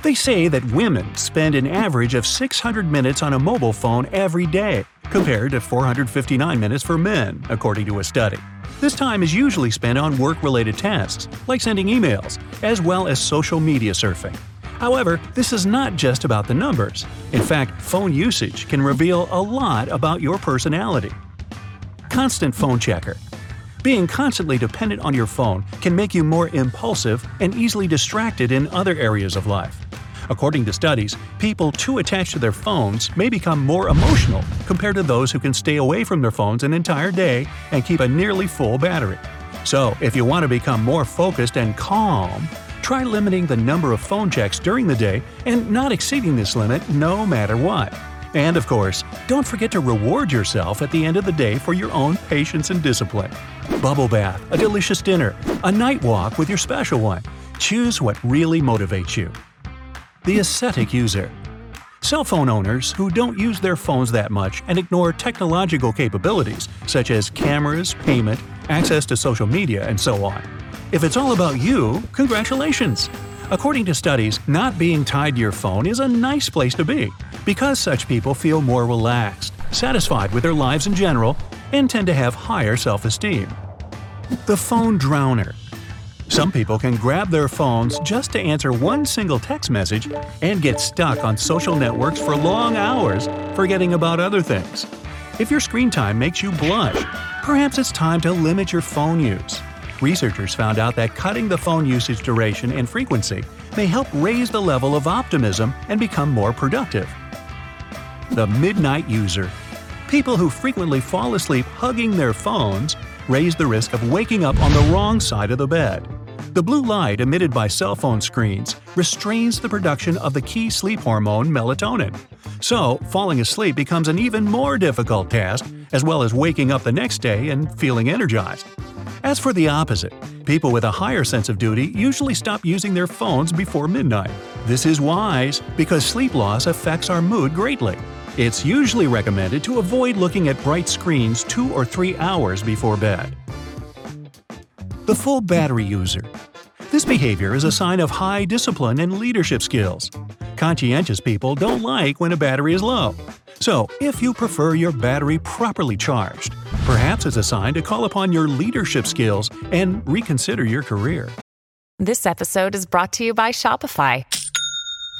They say that women spend an average of 600 minutes on a mobile phone every day, compared to 459 minutes for men, according to a study. This time is usually spent on work related tasks, like sending emails, as well as social media surfing. However, this is not just about the numbers. In fact, phone usage can reveal a lot about your personality. Constant phone checker. Being constantly dependent on your phone can make you more impulsive and easily distracted in other areas of life. According to studies, people too attached to their phones may become more emotional compared to those who can stay away from their phones an entire day and keep a nearly full battery. So, if you want to become more focused and calm, try limiting the number of phone checks during the day and not exceeding this limit no matter what. And of course, don't forget to reward yourself at the end of the day for your own patience and discipline. Bubble bath, a delicious dinner, a night walk with your special one. Choose what really motivates you. The ascetic user. Cell phone owners who don't use their phones that much and ignore technological capabilities such as cameras, payment, access to social media, and so on. If it's all about you, congratulations! According to studies, not being tied to your phone is a nice place to be, because such people feel more relaxed, satisfied with their lives in general, and tend to have higher self esteem. The phone drowner. Some people can grab their phones just to answer one single text message and get stuck on social networks for long hours, forgetting about other things. If your screen time makes you blush, perhaps it's time to limit your phone use. Researchers found out that cutting the phone usage duration and frequency may help raise the level of optimism and become more productive. The Midnight User People who frequently fall asleep hugging their phones raise the risk of waking up on the wrong side of the bed. The blue light emitted by cell phone screens restrains the production of the key sleep hormone melatonin. So, falling asleep becomes an even more difficult task, as well as waking up the next day and feeling energized. As for the opposite, people with a higher sense of duty usually stop using their phones before midnight. This is wise because sleep loss affects our mood greatly. It's usually recommended to avoid looking at bright screens two or three hours before bed. The full battery user. This behavior is a sign of high discipline and leadership skills. Conscientious people don't like when a battery is low. So, if you prefer your battery properly charged, perhaps it's a sign to call upon your leadership skills and reconsider your career. This episode is brought to you by Shopify.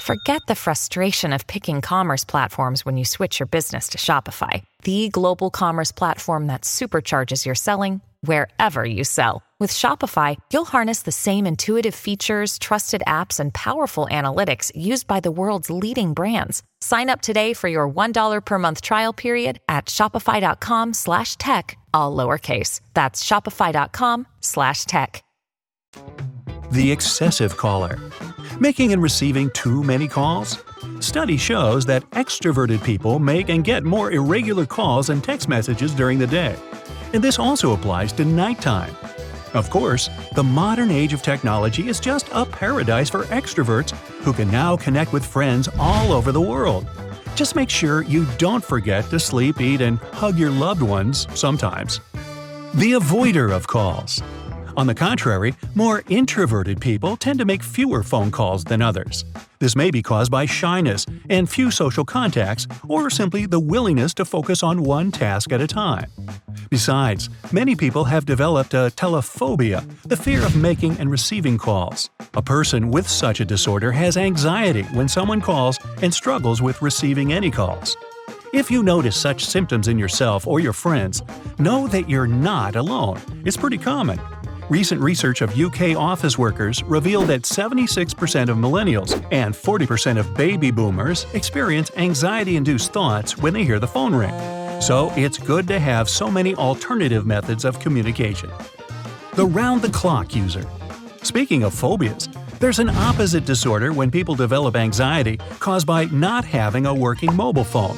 Forget the frustration of picking commerce platforms when you switch your business to Shopify, the global commerce platform that supercharges your selling wherever you sell. With Shopify, you'll harness the same intuitive features, trusted apps, and powerful analytics used by the world's leading brands. Sign up today for your $1 per month trial period at shopify.com slash tech, all lowercase. That's shopify.com slash tech. The excessive caller. Making and receiving too many calls? Study shows that extroverted people make and get more irregular calls and text messages during the day. And this also applies to nighttime. Of course, the modern age of technology is just a paradise for extroverts who can now connect with friends all over the world. Just make sure you don't forget to sleep, eat, and hug your loved ones sometimes. The avoider of calls. On the contrary, more introverted people tend to make fewer phone calls than others. This may be caused by shyness and few social contacts, or simply the willingness to focus on one task at a time. Besides, many people have developed a telephobia, the fear of making and receiving calls. A person with such a disorder has anxiety when someone calls and struggles with receiving any calls. If you notice such symptoms in yourself or your friends, know that you're not alone. It's pretty common. Recent research of UK office workers revealed that 76% of millennials and 40% of baby boomers experience anxiety induced thoughts when they hear the phone ring. So it's good to have so many alternative methods of communication. The round the clock user. Speaking of phobias, There's an opposite disorder when people develop anxiety caused by not having a working mobile phone.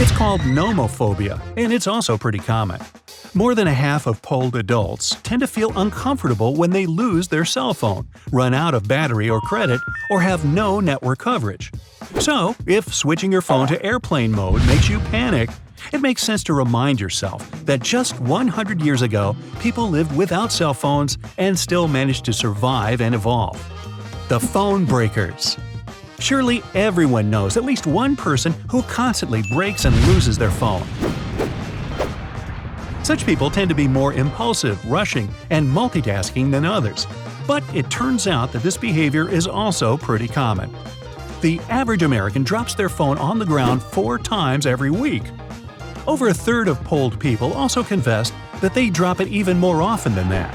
It's called nomophobia, and it's also pretty common. More than a half of polled adults tend to feel uncomfortable when they lose their cell phone, run out of battery or credit, or have no network coverage. So, if switching your phone to airplane mode makes you panic, it makes sense to remind yourself that just 100 years ago, people lived without cell phones and still managed to survive and evolve. The Phone Breakers Surely everyone knows at least one person who constantly breaks and loses their phone. Such people tend to be more impulsive, rushing, and multitasking than others. But it turns out that this behavior is also pretty common. The average American drops their phone on the ground four times every week. Over a third of polled people also confessed that they drop it even more often than that.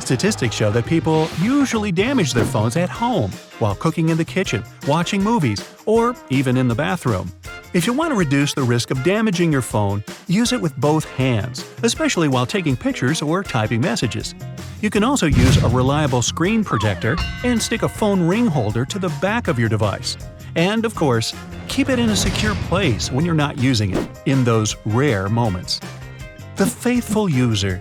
Statistics show that people usually damage their phones at home, while cooking in the kitchen, watching movies, or even in the bathroom. If you want to reduce the risk of damaging your phone, use it with both hands, especially while taking pictures or typing messages. You can also use a reliable screen protector and stick a phone ring holder to the back of your device. And, of course, keep it in a secure place when you're not using it, in those rare moments. The faithful user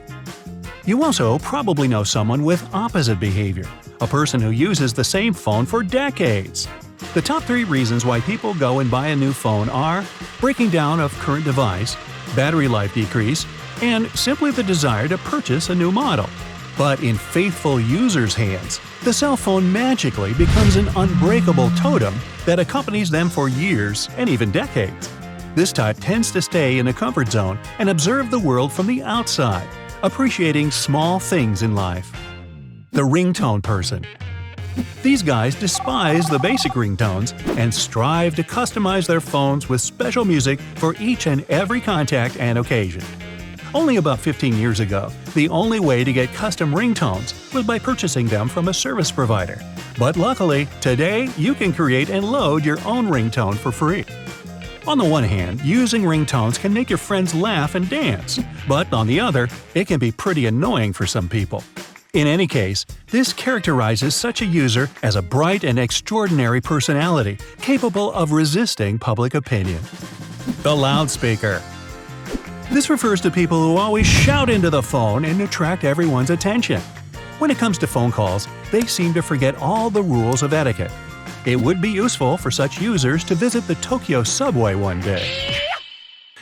you also probably know someone with opposite behavior, a person who uses the same phone for decades. The top three reasons why people go and buy a new phone are breaking down of current device, battery life decrease, and simply the desire to purchase a new model. But in faithful users' hands, the cell phone magically becomes an unbreakable totem that accompanies them for years and even decades. This type tends to stay in a comfort zone and observe the world from the outside appreciating small things in life. The ringtone person. These guys despise the basic ringtones and strive to customize their phones with special music for each and every contact and occasion. Only about 15 years ago, the only way to get custom ringtones was by purchasing them from a service provider. But luckily, today you can create and load your own ringtone for free. On the one hand, using ringtones can make your friends laugh and dance, but on the other, it can be pretty annoying for some people. In any case, this characterizes such a user as a bright and extraordinary personality capable of resisting public opinion. The loudspeaker. This refers to people who always shout into the phone and attract everyone's attention. When it comes to phone calls, they seem to forget all the rules of etiquette it would be useful for such users to visit the Tokyo subway one day.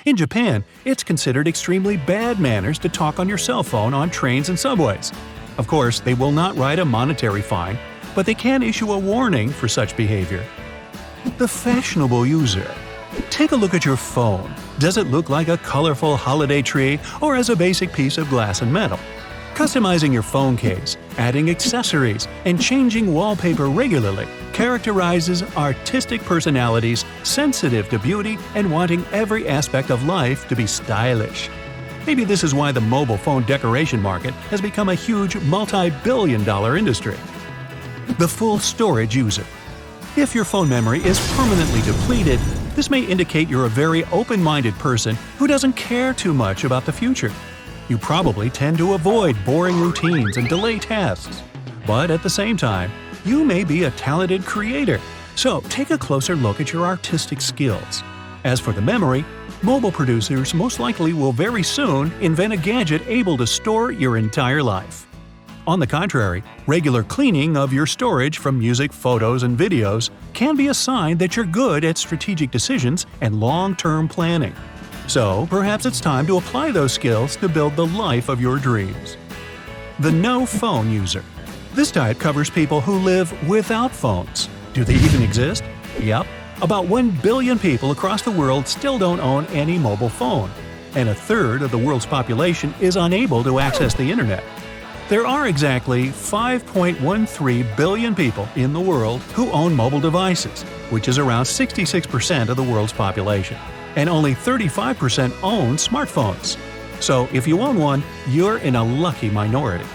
In Japan, it's considered extremely bad manners to talk on your cell phone on trains and subways. Of course, they will not write a monetary fine, but they can issue a warning for such behavior. The fashionable user. Take a look at your phone. Does it look like a colorful holiday tree or as a basic piece of glass and metal? Customizing your phone case, adding accessories, and changing wallpaper regularly characterizes artistic personalities sensitive to beauty and wanting every aspect of life to be stylish. Maybe this is why the mobile phone decoration market has become a huge multi billion dollar industry. The full storage user. If your phone memory is permanently depleted, this may indicate you're a very open minded person who doesn't care too much about the future. You probably tend to avoid boring routines and delay tasks. But at the same time, you may be a talented creator, so take a closer look at your artistic skills. As for the memory, mobile producers most likely will very soon invent a gadget able to store your entire life. On the contrary, regular cleaning of your storage from music, photos, and videos can be a sign that you're good at strategic decisions and long term planning. So, perhaps it's time to apply those skills to build the life of your dreams. The no phone user. This type covers people who live without phones. Do they even exist? Yep. About 1 billion people across the world still don't own any mobile phone, and a third of the world's population is unable to access the internet. There are exactly 5.13 billion people in the world who own mobile devices, which is around 66% of the world's population and only 35% own smartphones. So if you own one, you're in a lucky minority.